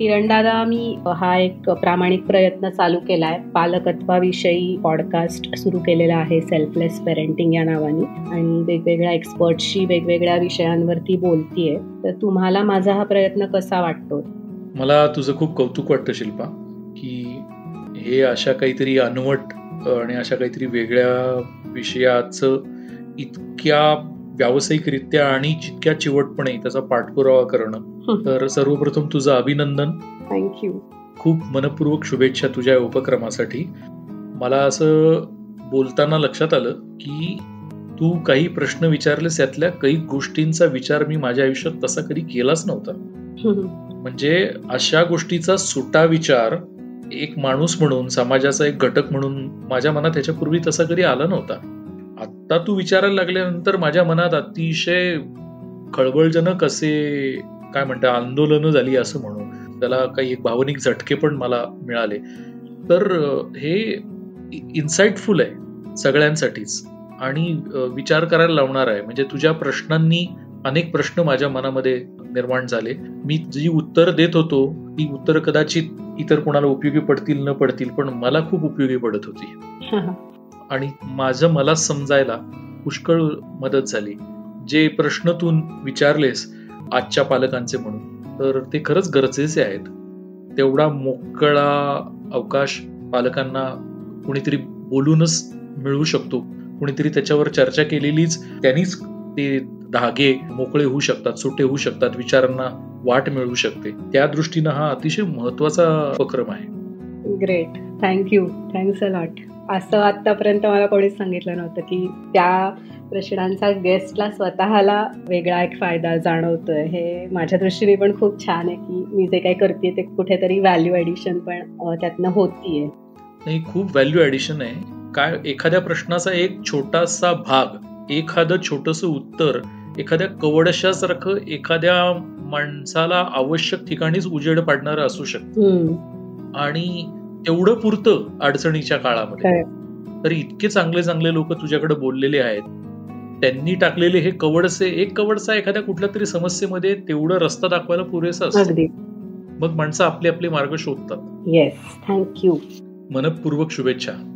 किरणदादा मी हा एक प्रामाणिक प्रयत्न चालू केलाय. पालकत्वाविषयी पॉडकास्ट सुरू केलेला आहे सेल्फलेस पेरेंटिंग या नावाने. आणि वेगवेगळ्या एक्सपर्टशी वेगवेगळ्या विषयांवरती बोलतीये. तर तुम्हाला माझा हा प्रयत्न कसा वाटतो? मला तुझं खूप कौतुक वाटतं शिल्पा की हे अशा काहीतरी अनवट आणि अशा काहीतरी वेगळ्या विषयाचं इतक्या व्यावसायिकरित्या आणि जितक्या चिवटपणे त्याचा पाठपुरावा करणं. तर सर्वप्रथम तुझं अभिनंदन. थँक्यू खूप मनपूर्वक शुभेच्छा तुझ्या उपक्रमासाठी. मला असं बोलताना लक्षात आलं की तू काही प्रश्न विचारलेस यातल्या काही गोष्टींचा विचार मी माझ्या आयुष्यात तसा कधी केलाच नव्हता. म्हणजे अशा गोष्टीचा सुटा विचार एक माणूस म्हणून समाजाचा एक घटक म्हणून माझ्या मनात ह्याच्यापूर्वी तसा कधी आला नव्हता. आता तू विचारायला लागल्यानंतर माझ्या मनात अतिशय खळबळजनक असे काय म्हणतात आंदोलनं झाली असं म्हणू त्याला काही भावनिक झटके पण मला मिळाले. तर हे इन्साइटफुल आहे सगळ्यांसाठीच. आणि विचार करायला लावणार आहे. म्हणजे तुझ्या प्रश्नांनी अनेक प्रश्न माझ्या मनामध्ये निर्माण झाले. मी जी उत्तर देत होतो ती उत्तर कदाचित इतर कोणाला उपयोगी पडतील न पडतील पण मला खूप उपयोगी पडत होती. आणि माझं मला समजायला पुष्कळ मदत झाली. जे प्रश्न तू विचारलेस आजच्या पालकांचे म्हणून तर ते खरंच गरजेचे आहेत. तेवढा मोकळा अवकाश पालकांना कुणीतरी बोलूनच मिळू शकतो. कुणीतरी त्याच्यावर चर्चा केलेलीच त्यांनीच ते धागे मोकळे होऊ शकतात सुटे होऊ शकतात विचारांना वाट मिळू शकते. त्या दृष्टीनं हा अतिशय महत्त्वाचा उपक्रम आहे. Great thank you thanks a lot असं आतापर्यंत मला कोणीच सांगितलं नव्हतं की त्या प्रश्नांचा गेस्टला स्वतःला वेगळा एक फायदा जाणवतोय. हे माझ्या दृष्टीने पण खूप छान आहे की मी जे काही करते ते कुठेतरी व्हॅल्यू ऍडिशन पण त्यातनं होतीये. नाही खूप व्हॅल्यू ऍडिशन आहे. काय एखाद्या प्रश्नाचा एक छोटासा भाग एखादं छोटस उत्तर एखाद्या कवडशासारखं एखाद्या माणसाला आवश्यक ठिकाणीच उजेड पाडणार असू शकतं. आणि तेवढं पुरतं अडचणीच्या काळामध्ये. तर इतके चांगले चांगले लोक तुझ्याकडे बोललेले आहेत. त्यांनी टाकलेले हे कवडसे एक कवडचा एखाद्या कुठल्या तरी समस्येमध्ये तेवढं रस्ता दाखवायला पुरेसा असतो. मग माणसं आपले आपले मार्ग शोधतात. येस थँक्यू मनपूर्वक शुभेच्छा.